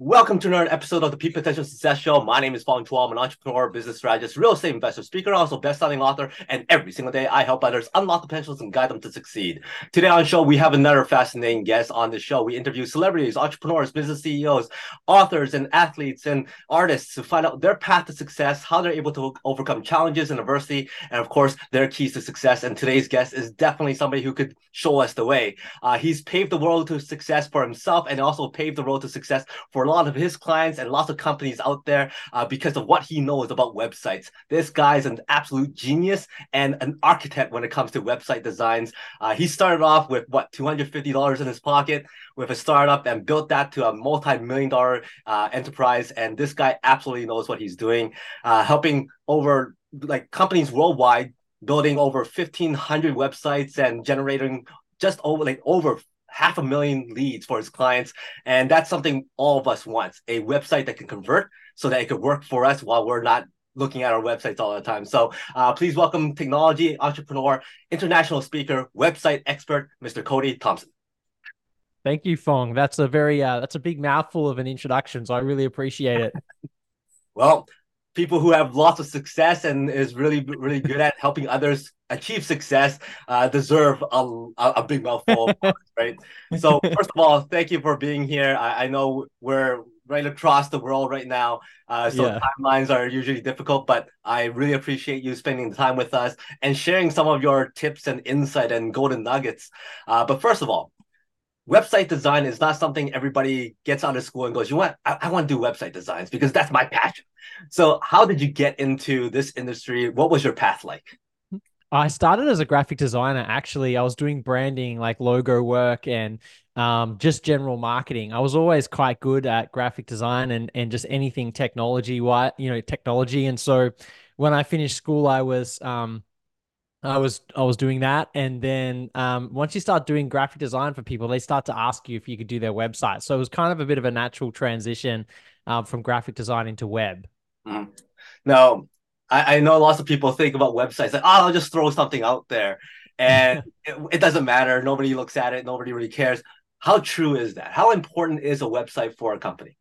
Welcome to another episode of the Peak Potential Success Show. My name is Fong Chua. I'm an entrepreneur, business strategist, real estate investor, speaker, also best-selling author, and every single day I help others unlock the potentials and guide them to succeed. Today on the show, we have another fascinating guest on the show. We interview celebrities, entrepreneurs, business CEOs, authors, and athletes and artists to find out their path to success, how they're able to overcome challenges and adversity, and of course, their keys to success. And today's guest is definitely somebody who could show us the way. Uh, he's paved the road to success for himself and also paved the road to success for lot of his clients and lots of companies out there uh, because of what he knows about websites. This guy is an absolute genius and an architect when it comes to website designs. Uh, he started off with what $250 in his pocket with a startup and built that to a multi-million dollar uh, enterprise. And this guy absolutely knows what he's doing, uh, helping over like companies worldwide building over 1500 websites and generating just over like over half a million leads for his clients. And that's something all of us want a website that can convert so that it could work for us while we're not looking at our websites all the time. So uh, please welcome technology entrepreneur, international speaker, website expert, Mr. Kody Thompson. Thank you, Fong. That's a very uh, that's a big mouthful of an introduction. So I really appreciate it. well, people who have lots of success and is really really good at helping others achieve success uh, deserve a, a big mouthful, right? So first of all, thank you for being here. I, I know we're right across the world right now, uh, so yeah. timelines are usually difficult. But I really appreciate you spending the time with us and sharing some of your tips and insight and golden nuggets. Uh, but first of all, website design is not something everybody gets out of school and goes, you want, I, I want to do website designs because that's my passion. So, how did you get into this industry? What was your path like? I started as a graphic designer. Actually, I was doing branding, like logo work, and um, just general marketing. I was always quite good at graphic design and and just anything technology, you know, technology. And so, when I finished school, I was um, I was I was doing that, and then um, once you start doing graphic design for people, they start to ask you if you could do their website. So it was kind of a bit of a natural transition um, from graphic design into web. Mm. Now, I, I know lots of people think about websites like, oh, I'll just throw something out there and it, it doesn't matter. Nobody looks at it. Nobody really cares. How true is that? How important is a website for a company?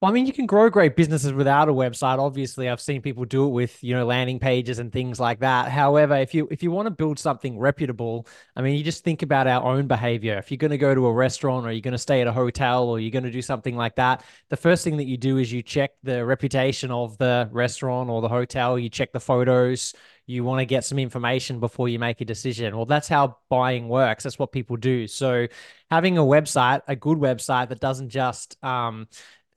Well, I mean, you can grow great businesses without a website. Obviously, I've seen people do it with, you know, landing pages and things like that. However, if you if you want to build something reputable, I mean, you just think about our own behavior. If you're going to go to a restaurant or you're going to stay at a hotel or you're going to do something like that, the first thing that you do is you check the reputation of the restaurant or the hotel, you check the photos, you want to get some information before you make a decision. Well, that's how buying works. That's what people do. So, having a website, a good website that doesn't just um,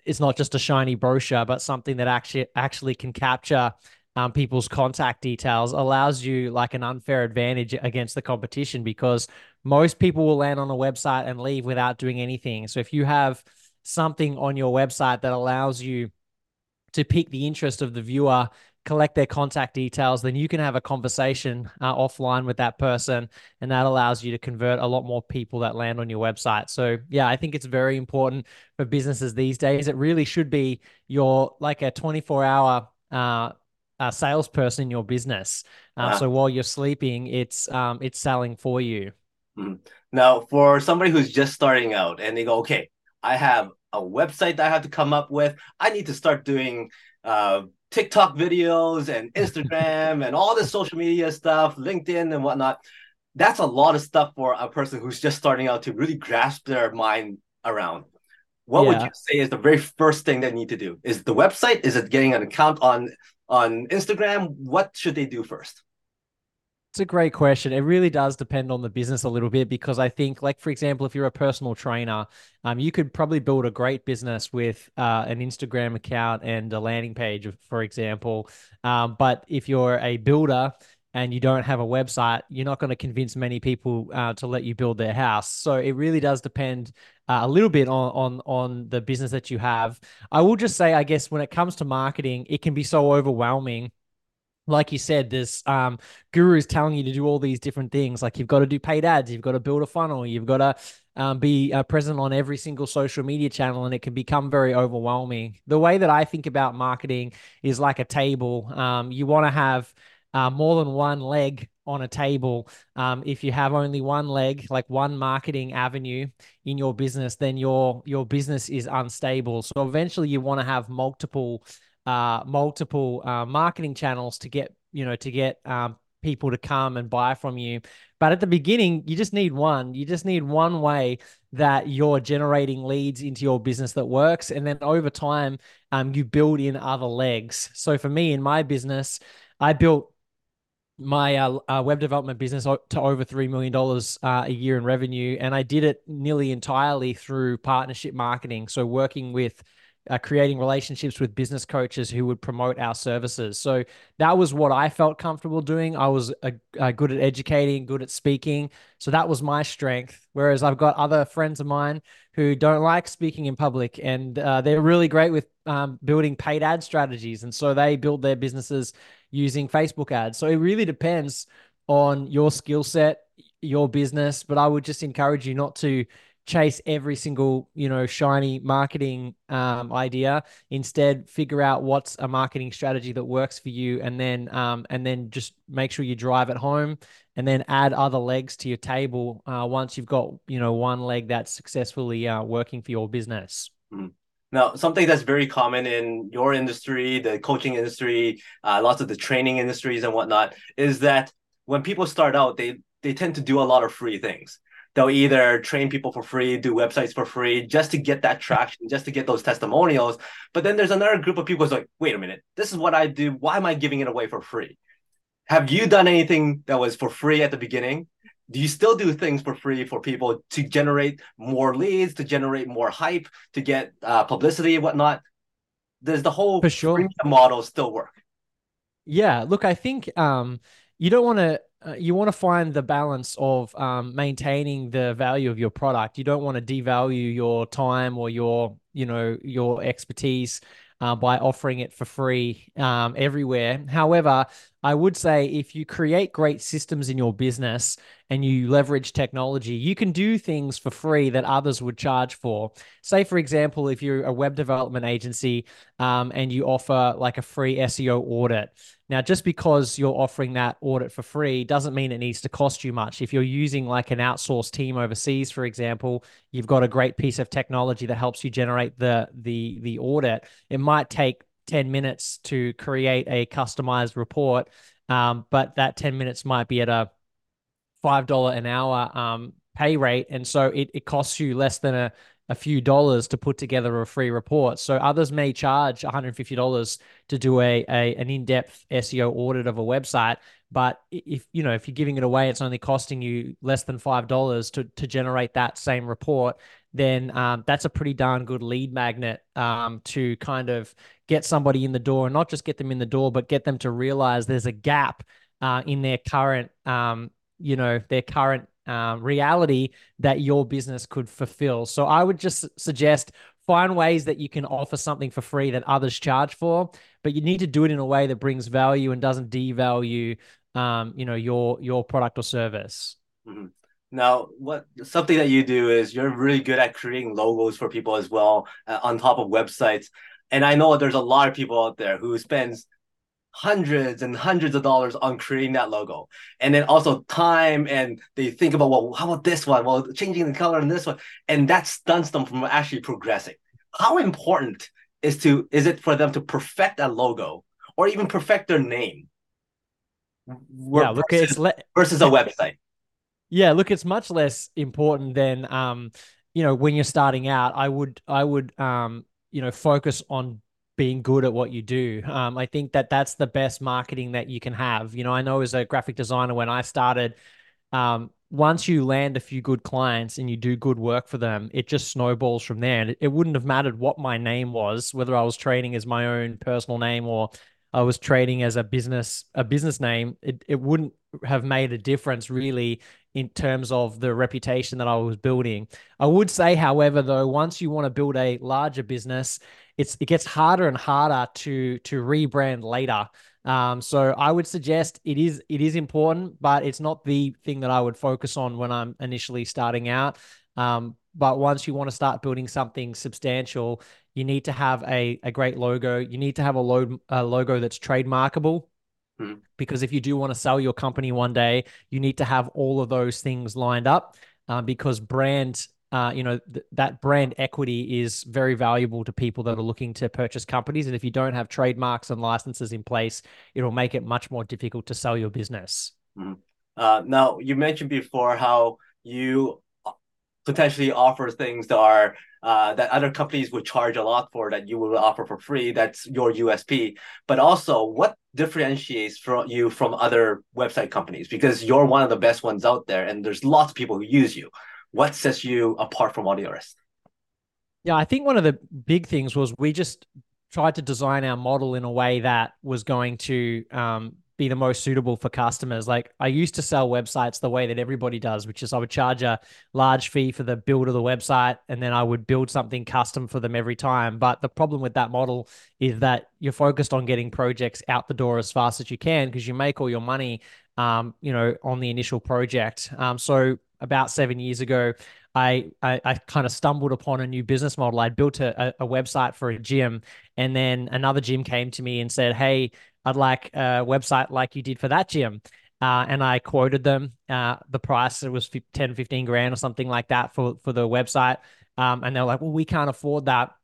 it's not just a shiny brochure, but something that actually actually can capture um, people's contact details allows you like an unfair advantage against the competition because most people will land on a website and leave without doing anything. So if you have something on your website that allows you to pique the interest of the viewer collect their contact details, then you can have a conversation uh, offline with that person, and that allows you to convert a lot more people that land on your website. So, yeah, I think it's very important for businesses these days. It really should be your like a 24 hour uh, uh, salesperson in your business. Uh, wow. So while you're sleeping, it's um, it's selling for you. Mm-hmm. Now, for somebody who's just starting out and they go, okay, I have a website that I have to come up with. I need to start doing uh, TikTok videos and Instagram and all this social media stuff, LinkedIn and whatnot. That's a lot of stuff for a person who's just starting out to really grasp their mind around. What yeah. would you say is the very first thing they need to do? Is the website? Is it getting an account on on Instagram? What should they do first? It's a great question. It really does depend on the business a little bit because I think, like for example, if you're a personal trainer, um, you could probably build a great business with uh, an Instagram account and a landing page, for example. Um, but if you're a builder and you don't have a website, you're not going to convince many people uh, to let you build their house. So it really does depend uh, a little bit on on on the business that you have. I will just say, I guess, when it comes to marketing, it can be so overwhelming like you said, this um, guru is telling you to do all these different things. Like you've got to do paid ads, you've got to build a funnel, you've got to um, be uh, present on every single social media channel, and it can become very overwhelming. The way that I think about marketing is like a table. Um, you want to have uh, more than one leg on a table. Um, if you have only one leg, like one marketing avenue in your business, then your your business is unstable. So eventually, you want to have multiple uh, multiple uh, marketing channels to get you know to get um, people to come and buy from you. But at the beginning, you just need one. You just need one way that you're generating leads into your business that works. And then over time, um, you build in other legs. So for me in my business, I built my uh, uh, web development business to over $3 million uh, a year in revenue. And I did it nearly entirely through partnership marketing. So working with uh, creating relationships with business coaches who would promote our services. So that was what I felt comfortable doing. I was a, a good at educating, good at speaking. So that was my strength. Whereas I've got other friends of mine who don't like speaking in public and uh, they're really great with um, building paid ad strategies. And so they build their businesses using Facebook ads. So it really depends on your skill set, your business. But I would just encourage you not to chase every single you know shiny marketing um, idea. Instead figure out what's a marketing strategy that works for you and then um, and then just make sure you drive it home and then add other legs to your table uh, once you've got you know one leg that's successfully uh, working for your business. Mm-hmm. Now, something that's very common in your industry, the coaching industry, uh, lots of the training industries and whatnot, is that when people start out, they they tend to do a lot of free things they'll either train people for free, do websites for free, just to get that traction, just to get those testimonials. But then there's another group of people who's like, wait a minute, this is what I do. Why am I giving it away for free? Have you done anything that was for free at the beginning? Do you still do things for free for people to generate more leads, to generate more hype, to get uh, publicity and whatnot? Does the whole for sure. model still work? Yeah, look, I think um, you don't want to uh, you want to find the balance of um, maintaining the value of your product. You don't want to devalue your time or your, you know, your expertise uh, by offering it for free um, everywhere. However, I would say if you create great systems in your business and you leverage technology, you can do things for free that others would charge for. Say, for example, if you're a web development agency um, and you offer like a free SEO audit. Now, just because you're offering that audit for free doesn't mean it needs to cost you much. If you're using like an outsourced team overseas, for example, you've got a great piece of technology that helps you generate the the the audit. It might take 10 minutes to create a customized report, um, but that 10 minutes might be at a $5 an hour um, pay rate. And so it, it costs you less than a, a few dollars to put together a free report. So others may charge $150 to do a, a an in-depth SEO audit of a website. But if you know if you're giving it away, it's only costing you less than five dollars to to generate that same report. Then um, that's a pretty darn good lead magnet um, to kind of get somebody in the door, and not just get them in the door, but get them to realize there's a gap uh, in their current um, you know their current um, reality that your business could fulfill. So I would just suggest find ways that you can offer something for free that others charge for, but you need to do it in a way that brings value and doesn't devalue, um, you know, your your product or service. Mm-hmm. Now, what something that you do is you're really good at creating logos for people as well uh, on top of websites. And I know there's a lot of people out there who spends hundreds and hundreds of dollars on creating that logo. And then also time and they think about well how about this one? Well changing the color in this one. And that stunts them from actually progressing. How important is to is it for them to perfect a logo or even perfect their name? Yeah look versus, it's le- versus a website yeah look it's much less important than um you know when you're starting out i would i would um you know focus on being good at what you do. Um, I think that that's the best marketing that you can have. You know, I know as a graphic designer, when I started, um, once you land a few good clients and you do good work for them, it just snowballs from there. And it, it wouldn't have mattered what my name was, whether I was trading as my own personal name or I was trading as a business a business name. It it wouldn't have made a difference really in terms of the reputation that I was building. I would say, however, though, once you want to build a larger business, it's it gets harder and harder to to rebrand later. Um, so I would suggest it is it is important, but it's not the thing that I would focus on when I'm initially starting out. Um, but once you want to start building something substantial, you need to have a, a great logo. You need to have a, lo- a logo that's trademarkable. Mhm. Because if you do want to sell your company one day, you need to have all of those things lined up uh, because brand uh, you know, th- that brand equity is very valuable to people that are looking to purchase companies. And if you don't have trademarks and licenses in place, it'll make it much more difficult to sell your business. Mhm. Uh, now, you mentioned before how you potentially offer things that are uh, that other companies would charge a lot for that you will offer for free. That's your USP. But also, what differentiates from you from other website companies? Because you're one of the best ones out there, and there's lots of people who use you. What sets you apart from all the rest? Yeah, I think one of the big things was we just tried to design our model in a way that was going to um, be the most suitable for customers. Like I used to sell websites the way that everybody does, which is I would charge a large fee for the build of the website and then I would build something custom for them every time. But the problem with that model is that you're focused on getting projects out the door as fast as you can because you make all your money um, you know, on the initial project. Um, so about seven years ago, I, I, I kind of stumbled upon a new business model. I'd built a, a website for a gym, and then another gym came to me and said, "Hey, I'd like a website like you did for that gym." Uh, and I quoted them uh, the price. It was 10, 15 grand or something like that for, for the website. Um, and they're like, well, we can't afford that.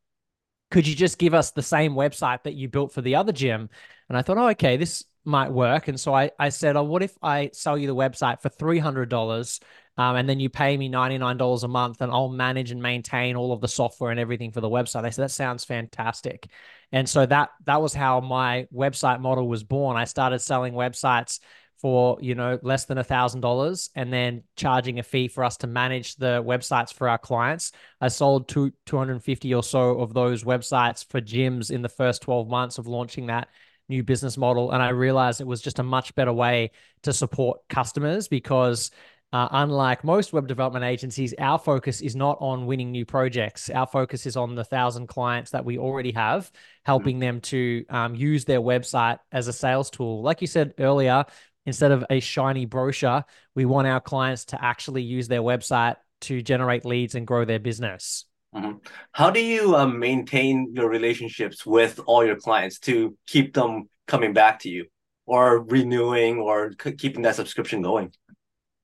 Could you just give us the same website that you built for the other gym? And I thought, oh, okay, this might work. And so I, I said, oh, what if I sell you the website for $300 um, and then you pay me $99 a month and I'll manage and maintain all of the software and everything for the website. They said, that sounds fantastic. And so that, that was how my website model was born. I started selling websites for, you know, less than a thousand dollars and then charging a fee for us to manage the websites for our clients. I sold two, 250 or so of those websites for gyms in the first 12 months of launching that new business model. And I realized it was just a much better way to support customers because uh, unlike most web development agencies, our focus is not on winning new projects. Our focus is on the thousand clients that we already have, helping mm-hmm. them to um, use their website as a sales tool. Like you said earlier, instead of a shiny brochure, we want our clients to actually use their website to generate leads and grow their business. Mm-hmm. How do you um, maintain your relationships with all your clients to keep them coming back to you or renewing or keeping that subscription going?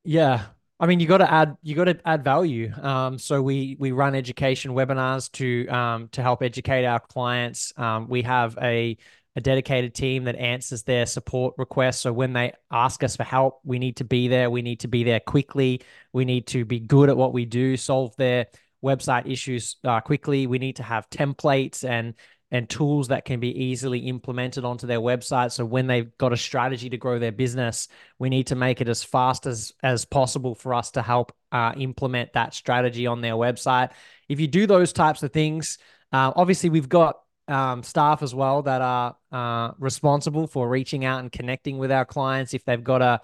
Yeah. I mean, you got to add you got to add value. Um, so we we run education webinars to um, to help educate our clients. Um, we have a a dedicated team that answers their support requests. So when they ask us for help, we need to be there. We need to be there quickly. We need to be good at what we do, solve their website issues uh, quickly. We need to have templates and and tools that can be easily implemented onto their website. So when they've got a strategy to grow their business, we need to make it as fast as as possible for us to help uh, implement that strategy on their website. If you do those types of things, uh, obviously we've got um, staff as well that are uh, responsible for reaching out and connecting with our clients if they've got a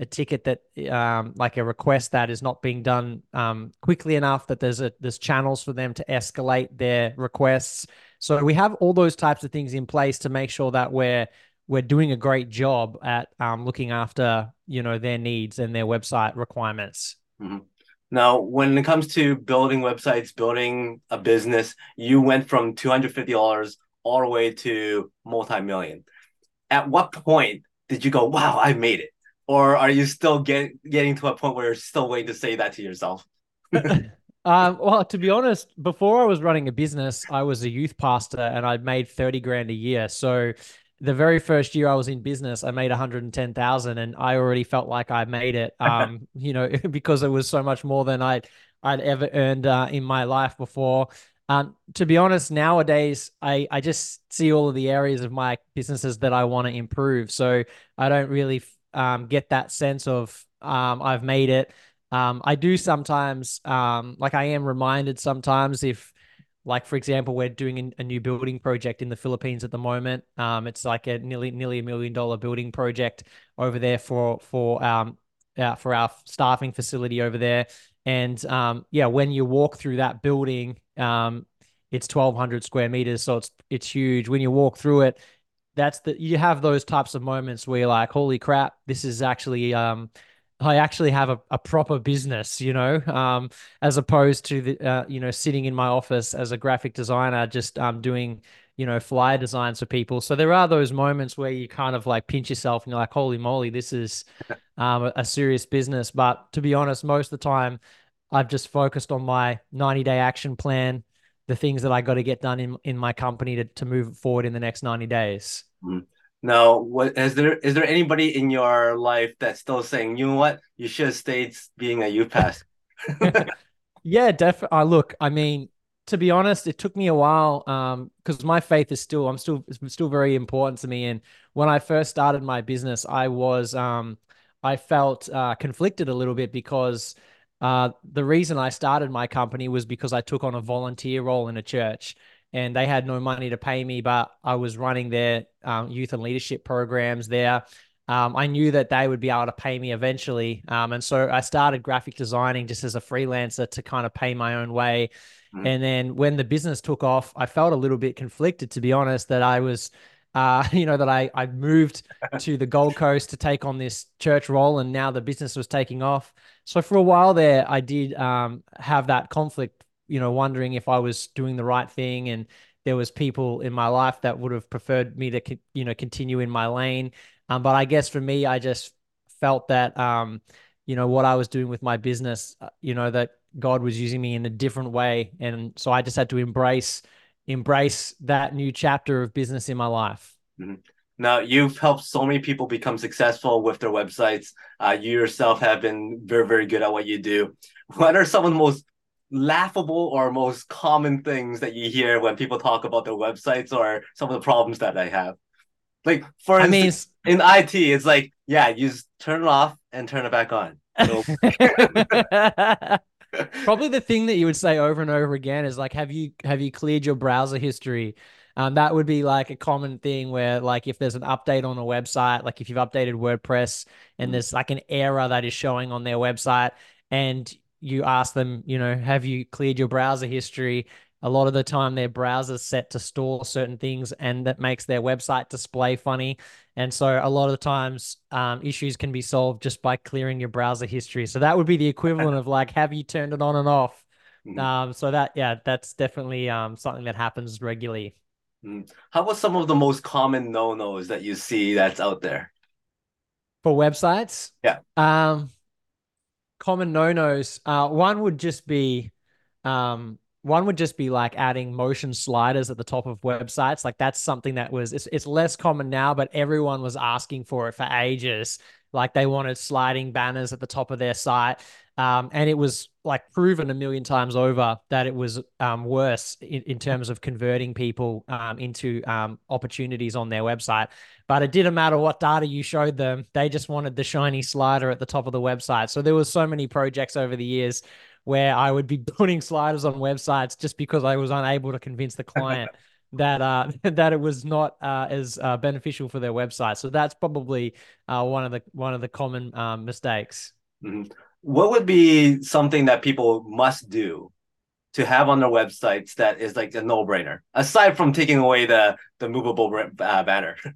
a ticket that um, like a request that is not being done um, quickly enough that there's a there's channels for them to escalate their requests so we have all those types of things in place to make sure that we're we're doing a great job at um, looking after you know their needs and their website requirements. Mm-hmm. Now, when it comes to building websites, building a business, you went from two hundred fifty dollars all the way to multi million. At what point did you go, "Wow, I made it"? Or are you still get, getting to a point where you're still waiting to say that to yourself? Um, well, to be honest, before I was running a business, I was a youth pastor and I made 30 grand a year. So the very first year I was in business, I made 110,000 and I already felt like I made it. Um, you know, because it was so much more than I'd, I'd ever earned uh, in my life before. Um, to be honest, nowadays I, I just see all of the areas of my businesses that I want to improve. So I don't really um, get that sense of um, I've made it. Um, I do sometimes, um, like I am reminded sometimes if, like for example, we're doing a, new building project in the Philippines at the moment. Um, it's like a nearly nearly a million dollar building project over there for for um uh, for our staffing facility over there. And um, yeah, when you walk through that building, um, it's 1,200 square meters, so it's it's huge. When you walk through it, that's the you have those types of moments where you're like, holy crap, this is actually um I actually have a, a proper business, you know, um, as opposed to the, uh, you know, sitting in my office as a graphic designer, just um, doing you know, flyer designs for people. So there are those moments where you kind of like pinch yourself and you're like, holy moly, this is um, a, serious business. But to be honest, most of the time, I've just focused on my 90 day action plan, the things that I got to get done in, in my company to, to move forward in the next 90 days. Mm. Now, what is there is there anybody in your life that's still saying, you know what, you should have stayed being a youth yeah, definitely. Uh, look, I mean, to be honest, it took me a while um because my faith is still I'm still still very important to me. And when I first started my business, I was um I felt uh, conflicted a little bit because uh, the reason I started my company was because I took on a volunteer role in a church and they had no money to pay me, but I was running their um, youth and leadership programs there. Um, I knew that they would be able to pay me eventually. Um, and so I started graphic designing just as a freelancer to kind of pay my own way. Mm. And then when the business took off, I felt a little bit conflicted, to be honest, that I was, uh, you know, that I, I moved to the Gold Coast to take on this church role and now the business was taking off. So for a while there, I did um, have that conflict, you know, wondering if I was doing the right thing and there was people in my life that would have preferred me to, you know, continue in my lane. Um, but I guess for me, I just felt that, um, you know, what I was doing with my business, uh, you know, that God was using me in a different way. And so I just had to embrace, embrace that new chapter of business in my life. Mm-hmm. Now you've helped so many people become successful with their websites. Uh, you yourself have been very, very good at what you do. What are some of the most laughable or most common things that you hear when people talk about their websites or some of the problems that they have? Like for I instance, mean, in IT, it's like, yeah, you just turn it off and turn it back on. So... Probably the thing that you would say over and over again is like, have you have you cleared your browser history? Um, that would be like a common thing where like if there's an update on a website, like if you've updated WordPress and mm. there's like an error that is showing on their website and you ask them, you know, have you cleared your browser history? a lot of the time their browser's set to store certain things and that makes their website display funny. And so a lot of the times um, issues can be solved just by clearing your browser history. So that would be the equivalent of like have you turned it on and off? Mm-hmm. um, so that yeah that's definitely um, something that happens regularly. Mm. how about some of the most common no-nos that you see that's out there? For websites? Yeah. Um common no-nos uh, one would just be um, one would just be like adding motion sliders at the top of websites. Like that's something that was it's, it's less common now, but everyone was asking for it for ages. Like they wanted sliding banners at the top of their site. Um, and it was like proven a million times over that it was um, worse in, in terms of converting people um, into um, opportunities on their website. But it didn't matter what data you showed them; they just wanted the shiny slider at the top of the website. So there were so many projects over the years where I would be putting sliders on websites just because I was unable to convince the client that uh, that it was not uh, as uh, beneficial for their website. So that's probably uh, one of the one of the common um, mistakes. Mm-hmm. What would be something that people must do to have on their websites that is like a no brainer aside from taking away the the movable uh, banner?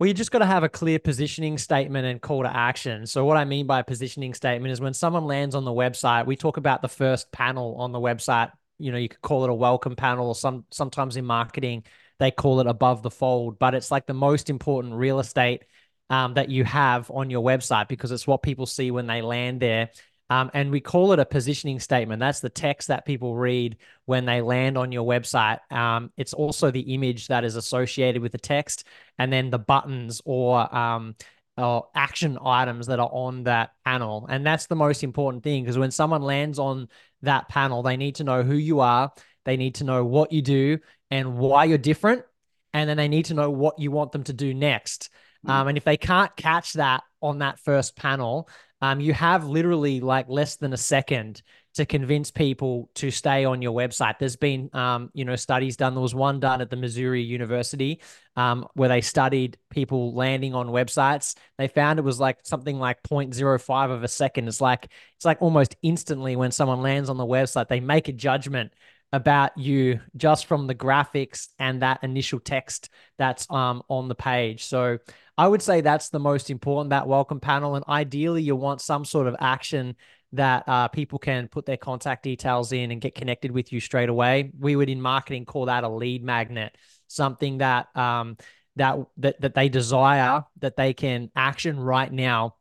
Well, you just got to have a clear positioning statement and call to action. So, what I mean by a positioning statement is when someone lands on the website, we talk about the first panel on the website. You know, you could call it a welcome panel, or some sometimes in marketing they call it above the fold, but it's like the most important real estate um, that you have on your website because it's what people see when they land there. Um, and we call it a positioning statement. That's the text that people read when they land on your website. Um, it's also the image that is associated with the text, and then the buttons or um, or action items that are on that panel. And that's the most important thing because when someone lands on that panel, they need to know who you are, they need to know what you do and why you're different, and then they need to know what you want them to do next. Mm. Um, and if they can't catch that on that first panel, um, you have literally like less than a second to convince people to stay on your website. There's been, um, you know, studies done. There was one done at the Missouri University um, where they studied people landing on websites. They found it was like something like 0.05 of a second. It's like it's like almost instantly when someone lands on the website, they make a judgment about you just from the graphics and that initial text that's um, on the page. So I would say that's the most important, that welcome panel. And ideally, you want some sort of action that uh, people can put their contact details in and get connected with you straight away. We would in marketing call that a lead magnet, something that um, that that that they desire that they can action right now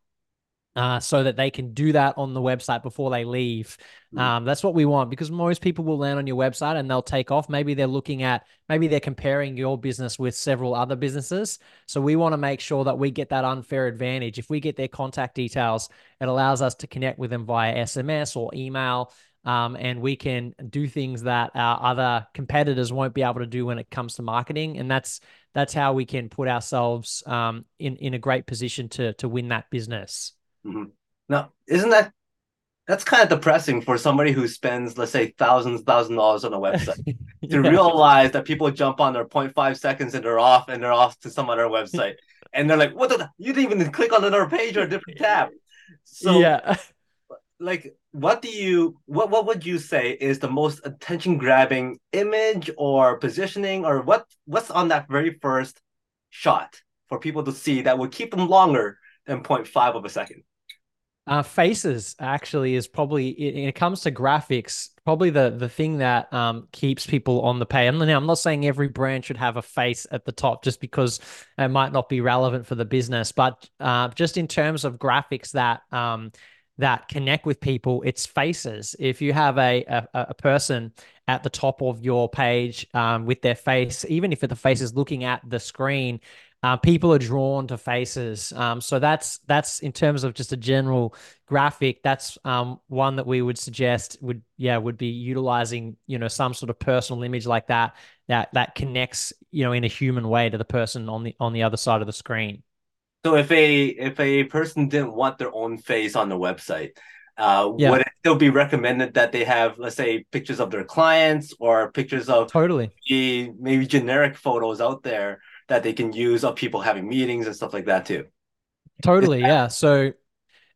uh, so that they can do that on the website before they leave. Mm. Um, that's what we want because most people will land on your website and they'll take off. Maybe they're looking at, maybe they're comparing your business with several other businesses. So we want to make sure that we get that unfair advantage. If we get their contact details, it allows us to connect with them via SMS or email. Um, and we can do things that our other competitors won't be able to do when it comes to marketing. And that's that's how we can put ourselves um, in in a great position to to win that business. Mm-hmm. Now, isn't that that's kind of depressing for somebody who spends, let's say, thousands, thousand dollars on a website to realize that people jump on their 0.5 seconds and they're off and they're off to some other website. and they're like, what the you didn't even click on another page or a different tab. So yeah. Like what do you what what would you say is the most attention grabbing image or positioning or what what's on that very first shot for people to see that would keep them longer than 0.5 of a second? Uh, faces actually is probably when it comes to graphics, probably the the thing that um, keeps people on the page. Now, I'm not saying every brand should have a face at the top just because it might not be relevant for the business, but uh, just in terms of graphics that um, that connect with people, it's faces. If you have a a, a person at the top of your page um, with their face, even if the face is looking at the screen, uh, people are drawn to faces. Um, so that's that's in terms of just a general graphic. That's um, one that we would suggest would yeah would be utilizing you know some sort of personal image like that that that connects you know in a human way to the person on the on the other side of the screen. So if a if a person didn't want their own face on the website, uh, yeah. would it still be recommended that they have, let's say, pictures of their clients or pictures of totally maybe, maybe generic photos out there that they can use of people having meetings and stuff like that too. Totally, yeah. So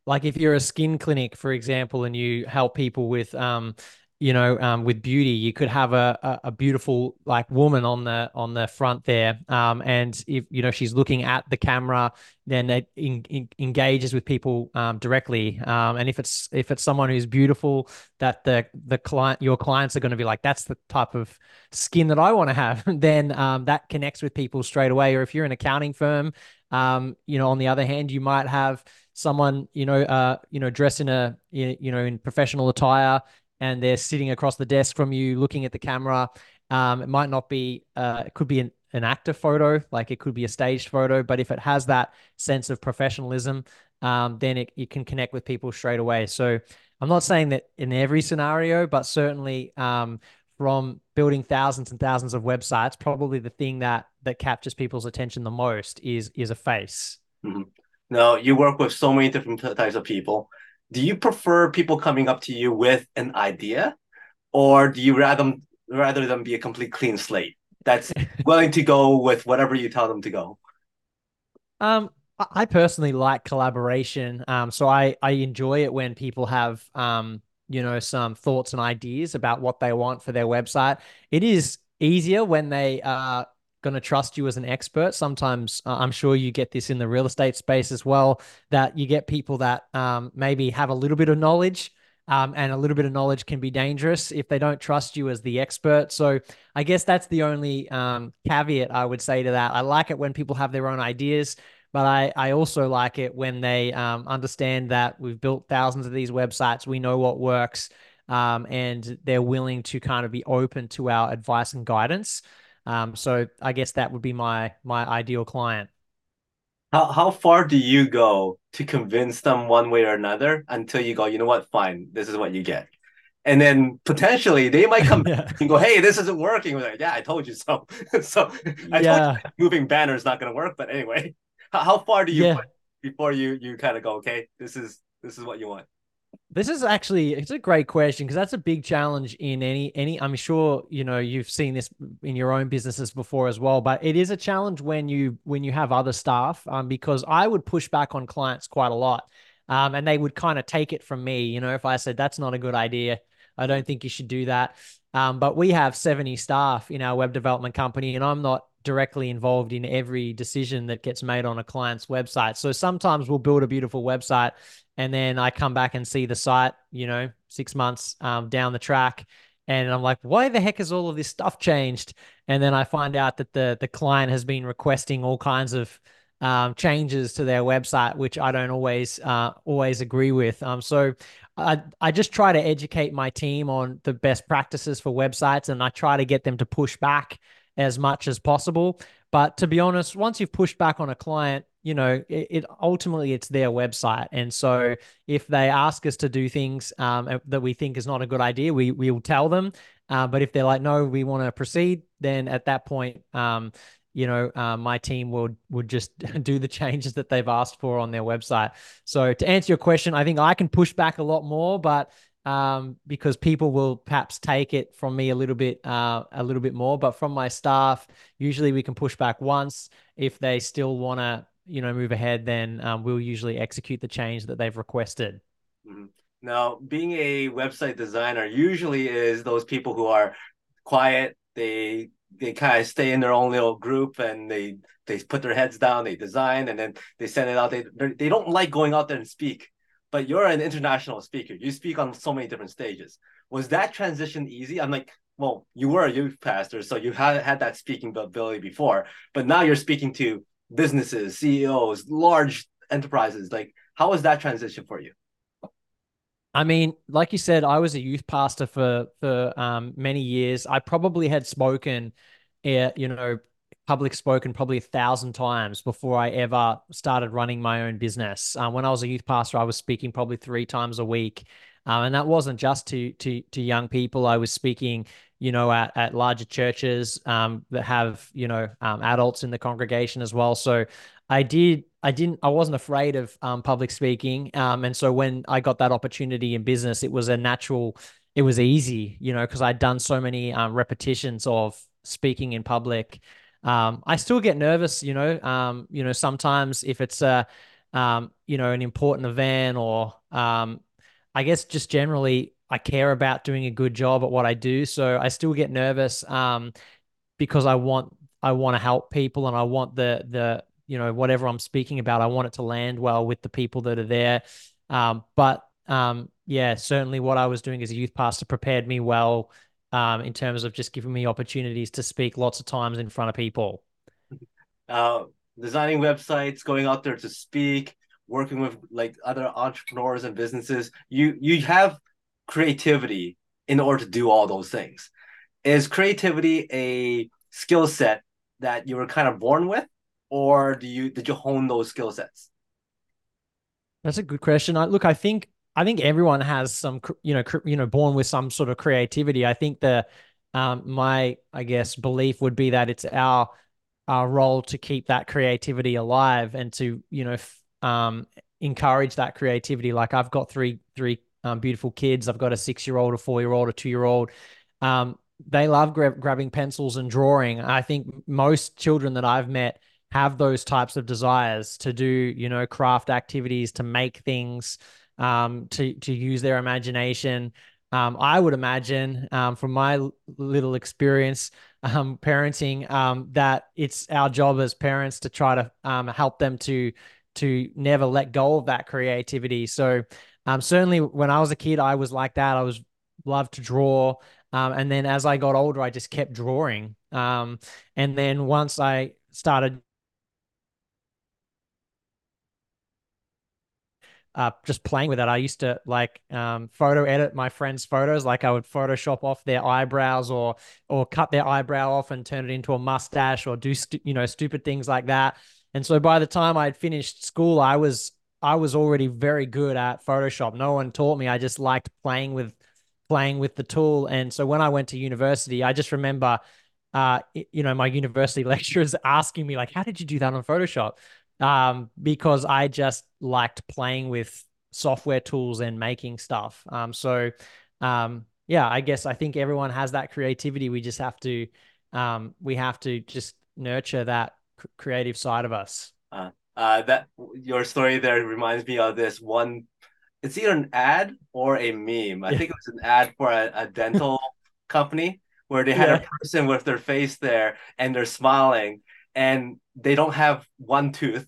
like if you're a skin clinic, for example, and you help people with um, you know, um, with beauty, you could have a, a, a beautiful like woman on the on the front there, um, and if you know she's looking at the camera, then it in, in, engages with people um, directly. Um, and if it's if it's someone who's beautiful, that the the client your clients are going to be like, that's the type of skin that I want to have. then um, that connects with people straight away. Or if you're an accounting firm, um, you know, on the other hand, you might have someone you know uh, you know dressed in a you know in professional attire and they're sitting across the desk from you looking at the camera. Um, it might not be, uh, it could be an, an actor photo, like it could be a staged photo, but if it has that sense of professionalism, um, then it, it can connect with people straight away. So I'm not saying that in every scenario, but certainly um, from building thousands and thousands of websites, probably the thing that that captures people's attention the most is is a face. Mm-hmm. Now you work with so many different types of people do you prefer people coming up to you with an idea or do you rather rather than be a complete clean slate that's willing to go with whatever you tell them to go? Um i personally like collaboration um so i i enjoy it when people have um you know some thoughts and ideas about what they want for their website. It is easier when they uh going to trust you as an expert. Sometimes uh, I'm sure you get this in the real estate space as well, that you get people that um, maybe have a little bit of knowledge. Um, and a little bit of knowledge can be dangerous if they don't trust you as the expert. So I guess that's the only um, caveat I would say to that. I like it when people have their own ideas, but I, I also like it when they um, understand that we've built thousands of these websites. We know what works. Um, and they're willing to kind of be open to our advice and guidance. Um, so I guess that would be my my ideal client. How how far do you go to convince them one way or another until you go, you know what, fine, this is what you get. And then potentially they might come yeah. and go, hey, this isn't working. We're like, yeah, I told you so. so I yeah. told you moving banner is not gonna work. But anyway, how, how far do you yeah. before you you kind of go, okay, this is this is what you want? This is actually it's a great question because that's a big challenge in any any I'm sure you know you've seen this in your own businesses before as well but it is a challenge when you when you have other staff um, because I would push back on clients quite a lot um, and they would kind of take it from me you know if I said that's not a good idea. I don't think you should do that. Um, but we have 70 staff in our web development company and I'm not directly involved in every decision that gets made on a client's website. So sometimes we'll build a beautiful website and then I come back and see the site, you know, six months um, down the track. And I'm like, why the heck has all of this stuff changed? And then I find out that the the client has been requesting all kinds of um, changes to their website, which I don't always uh, always agree with. Um, so I I just try to educate my team on the best practices for websites, and I try to get them to push back as much as possible. But to be honest, once you've pushed back on a client, you know, it, it, ultimately it's their website, and so if they ask us to do things um, that we think is not a good idea, we we will tell them. Uh, but if they're like, no, we want to proceed, then at that point, um, you know, uh, my team would would just do the changes that they've asked for on their website. So to answer your question, I think I can push back a lot more, but um, because people will perhaps take it from me a little bit uh, a little bit more, but from my staff, usually we can push back once. If they still want to, you know, move ahead, then um, we'll usually execute the change that they've requested. Mm-hmm. Now, being a website designer usually is those people who are quiet. They they kind of stay in their own little group and they they put their heads down, they design, and then they send it out. They they don't like going out there and speak, but you're an international speaker. You speak on so many different stages. Was that transition easy? I'm like, well, you were a youth pastor, so you had had that speaking ability before, but now you're speaking to businesses, CEOs, large enterprises. Like, how was that transition for you? I mean, like you said, I was a youth pastor for for um, many years. I probably had spoken, uh, you know, public spoken probably a thousand times before I ever started running my own business. Um, when I was a youth pastor, I was speaking probably three times a week, um, and that wasn't just to to to young people. I was speaking, you know, at at larger churches um, that have you know um, adults in the congregation as well. So I did I didn't I wasn't afraid of um, public speaking. Um, and so when I got that opportunity in business, it was a natural, it was easy, you know, because I'd done so many repetitions of speaking in public. Um, I still get nervous, you know, um, you know, sometimes if it's a, um, you know, an important event or um, I guess just generally I care about doing a good job at what I do. So I still get nervous um, because I want I want to help people and I want the the you know whatever I'm speaking about, I want it to land well with the people that are there. Um, but um, yeah, certainly what I was doing as a youth pastor prepared me well um, in terms of just giving me opportunities to speak lots of times in front of people. Uh, designing websites, going out there to speak, working with like other entrepreneurs and businesses. You you have creativity in order to do all those things. Is creativity a skill set that you were kind of born with, or do you did you hone those skill sets? That's a good question. I look, I think I think everyone has some, you know, you know, born with some sort of creativity. I think the um, my I guess belief would be that it's our our role to keep that creativity alive and to you know f- um, encourage that creativity. Like I've got three three um, beautiful kids. I've got a six year old, a four year old, a two year old. Um, they love gra- grabbing pencils and drawing. I think most children that I've met have those types of desires to do, you know, craft activities, to make things, um, to to use their imagination. Um, I would imagine, um, from my little experience um, parenting, um, that it's our job as parents to try to um, help them to to never let go of that creativity. So, um, certainly when I was a kid, I was like that. I was loved to draw. Um, and then as I got older, I just kept drawing. Um, and then once I started uh, just playing with it. I used to like um, photo edit my friends' photos. Like I would Photoshop off their eyebrows or or cut their eyebrow off and turn it into a mustache or do you know stupid things like that. And so by the time I had finished school, I was I was already very good at Photoshop. No one taught me. I just liked playing with playing with the tool. And so when I went to university, I just remember uh, you know, my university lecturers asking me like, "How did you do that on Photoshop?" Um, because I just liked playing with software tools and making stuff. Um, so, um, yeah, I guess I think everyone has that creativity. We just have to, um, we have to just nurture that creative side of us. Uh, uh, that your story there reminds me of this one. It's either an ad or a meme. I yeah. think it was an ad for a, a dental company where they had Yeah. a person with their face there and they're smiling and they don't have one tooth.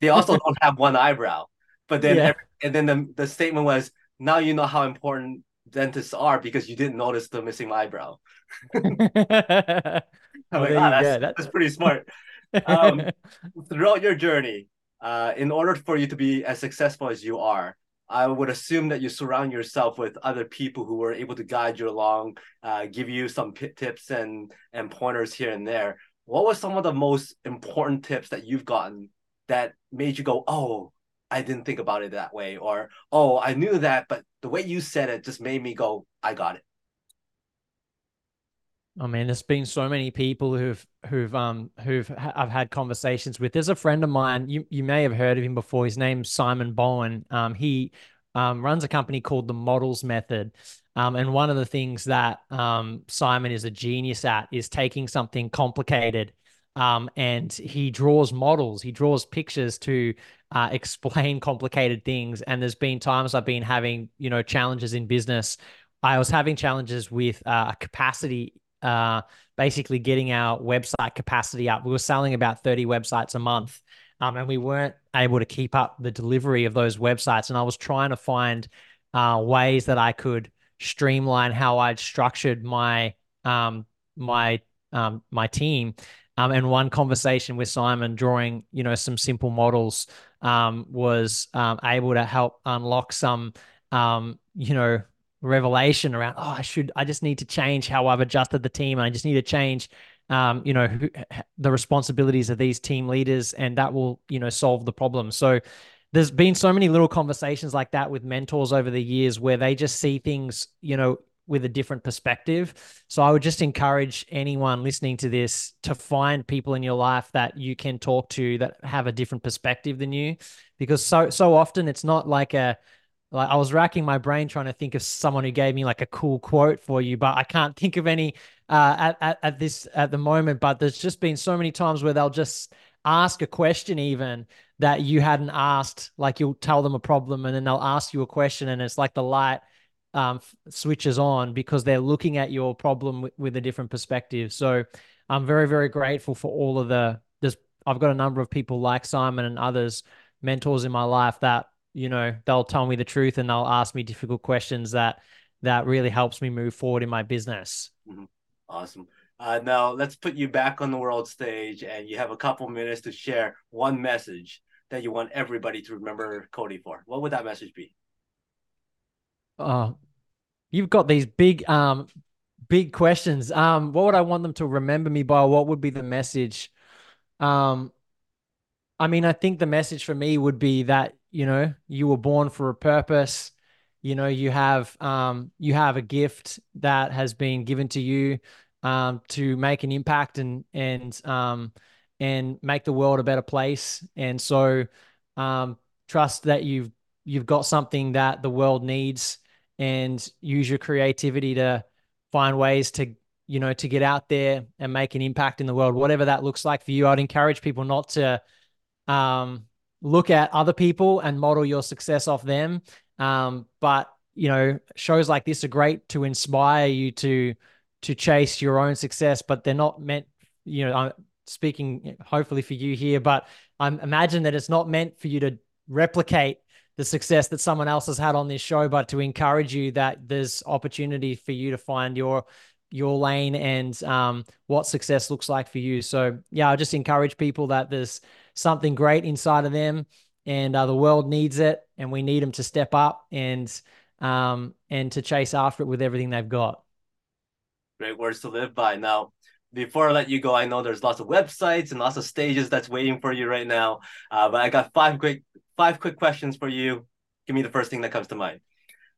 They also don't have one eyebrow. But then Yeah. every, and then the, the statement was now you know how important dentists are because you didn't notice the missing eyebrow. Like, "Ah, that's, that's pretty smart. Um, throughout your journey, uh, in order for you to be as successful as you are, I would assume that you surround yourself with other people who were able to guide you along, uh, give you some tips and and pointers here and there. What were some of the most important tips that you've gotten that made you go, "Oh, I didn't think about it that way," or "Oh, I knew that, but the way you said it just made me go, I got it." Oh man, there's been so many people who've who've um who've I've had conversations with. There's a friend of mine. You you may have heard of him before. His name's Simon Bowen. Um, he um runs a company called the Models Method. Um, and one of the things that um Simon is a genius at is taking something complicated. Um, and he draws models. He draws pictures to uh, explain complicated things. And there's been times I've been having you know challenges in business. I was having challenges with uh, capacity uh, basically getting our website capacity up. We were selling about 30 websites a month. Um, and we weren't able to keep up the delivery of those websites. And I was trying to find uh, ways that I could streamline how I'd structured my um, my um, my team. Um, and one conversation with Simon, drawing you know some simple models, um, was um, able to help unlock some um, you know revelation around oh i should i just need to change how i've adjusted the team i just need to change um, you know the responsibilities of these team leaders and that will you know solve the problem. So there's been so many little conversations like that with mentors over the years where they just see things you know with a different perspective. So i would just encourage anyone listening to this to find people in your life that you can talk to that have a different perspective than you. Because so so often it's not like a like I was racking my brain trying to think of someone who gave me like a cool quote for you, but I can't think of any uh, at, at at this at the moment. But there's just been so many times where they'll just ask a question even that you hadn't asked. Like you'll tell them a problem and then they'll ask you a question, and it's like the light um, switches on because they're looking at your problem with, with a different perspective. So I'm very very grateful for all of the. There's I've got a number of people like Simon and others mentors in my life that you know they'll tell me the truth and they'll ask me difficult questions that that really helps me move forward in my business Mhm. Awesome. Uh, now let's put you back on the world stage, and you have a couple minutes to share one message that you want everybody to remember Kody for. What would that message be? oh you've got these big um big questions um what would i want them to remember me by what would be the message um I mean, I think the message for me would be that, you know, you were born for a purpose. You know, you have um you have a gift that has been given to you um to make an impact and and um and make the world a better place. And so um trust that you've you've got something that the world needs and use your creativity to find ways to you know to get out there and make an impact in the world whatever that looks like for you i'd encourage people not to um, look at other people and model your success off them. Um, but you know, shows like this are great to inspire you to to chase your own success, but they're not meant. You know, I'm speaking hopefully for you here, but I imagine that it's not meant for you to replicate the success that someone else has had on this show, but to encourage you that there's opportunity for you to find your your lane and um, what success looks like for you. So yeah, I just encourage people that there's something great inside of them, and uh, the world needs it, and we need them to step up and um, and to chase after it with everything they've got. Great words to live by. Now, before I let you go, I know there's lots of websites and lots of stages that's waiting for you right now. Uh, but I got five quick five quick questions for you. Give me the first thing that comes to mind.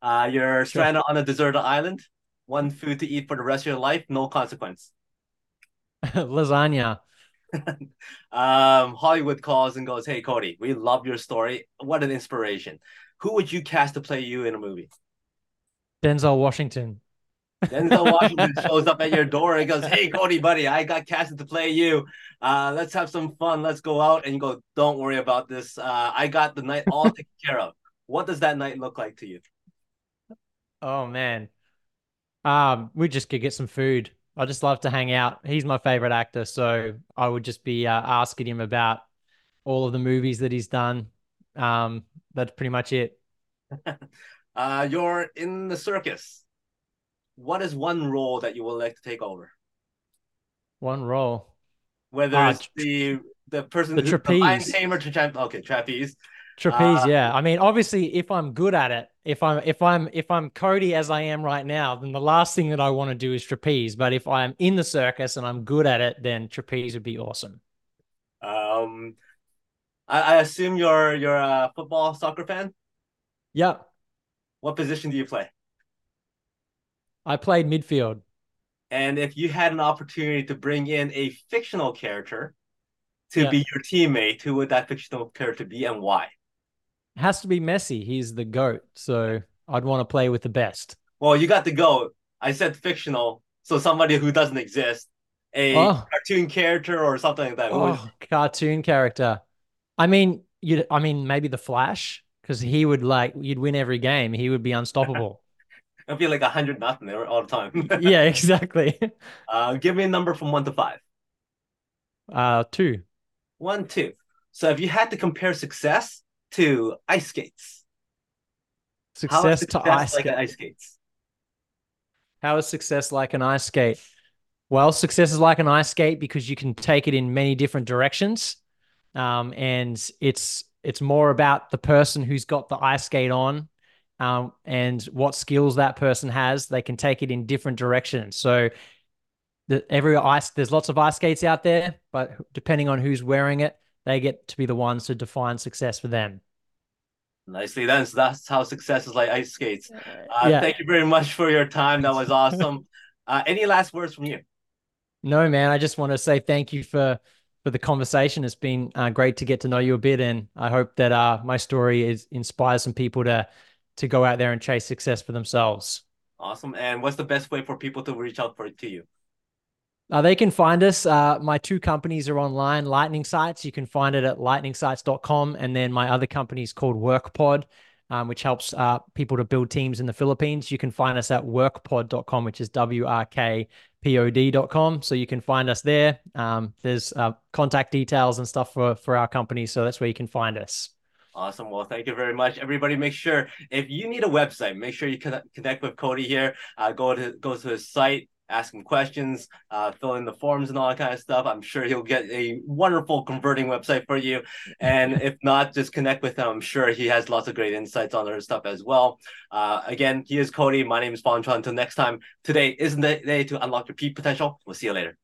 Uh, you're Sure. stranded on a deserted island. One food to eat for the rest of your life, no consequence. Lasagna. um, Hollywood calls and goes, "Hey Kody, we love your story. What an inspiration! Who would you cast to play you in a movie?" Denzel Washington. Denzel Washington shows up at your door and goes, "Hey Kody, buddy, I got casted to play you. Uh, let's have some fun. Let's go out." And you go, "Don't worry about this. Uh, I got the night all taken care of." What does that night look like to you? Oh man. Um, we just could get some food. I just love to hang out. He's my favorite actor, so I would just be uh, asking him about all of the movies that he's done. Um, that's pretty much it. uh, you're in the circus. What is one role that you would like to take over? One role. Whether uh, it's the the person the trapeze, the lion tamer, tra- okay, trapeze, trapeze. Uh, yeah, I mean, obviously, if I'm good at it, if I'm if I'm if I'm Kody as I am right now, then the last thing that I want to do is trapeze. But if I'm in the circus and I'm good at it, then trapeze would be awesome. Um, I, I assume you're you're a football soccer fan. Yeah. What position do you play? I played midfield. And if you had an opportunity to bring in a fictional character to yeah. be your teammate, who would that fictional character be and why? Has to be Messi. He's the GOAT. So I'd want to play with the best. Well, you got the GOAT. I said fictional. So somebody who doesn't exist. A oh. cartoon character or something like that. Oh, cartoon character. I mean, you I mean maybe the Flash, because he would like you'd win every game. He would be unstoppable. It'd be like a hundred nothing all the time. yeah, exactly. Uh, give me a number from one to five. Uh, two. One, two. So if you had to compare success to ice skates, success, success to ice, like ice skates. How is success like an ice skate? Well, success is like an ice skate because you can take it in many different directions, um, and it's it's more about the person who's got the ice skate on um, and what skills that person has. They can take it in different directions. So the, every ice, there's lots of ice skates out there, but depending on who's wearing it, they get to be the ones to define success for them. Nicely done. So that's how success is like ice skates. Uh, yeah. Thank you very much for your time. That was awesome. uh, any last words from you? No, man. I just want to say thank you for for the conversation. It's been uh, great to get to know you a bit, and I hope that uh, my story is inspires some people to to go out there and chase success for themselves. Awesome. And what's the best way for people to reach out for to you? Uh, they can find us. Uh, my two companies are online, Lightning Sites. You can find it at lightningsites.com. And then my other company is called WorkPod, um, which helps uh, people to build teams in the Philippines. You can find us at workpod.com, which is W R K P O D.com. So you can find us there. Um, there's uh, contact details and stuff for, for our company. So that's where you can find us. Awesome. Well, thank you very much, everybody. Make sure if you need a website, make sure you connect with Kody here. Uh, go to go to his site, ask him questions, uh, fill in the forms and all that kind of stuff. I'm sure he'll get a wonderful converting website for you. And if not, just connect with him. I'm sure he has lots of great insights on other stuff as well. Uh, again, he is Kody. My name is Fong Until next time, today isn't the day to unlock your peak potential. We'll see you later.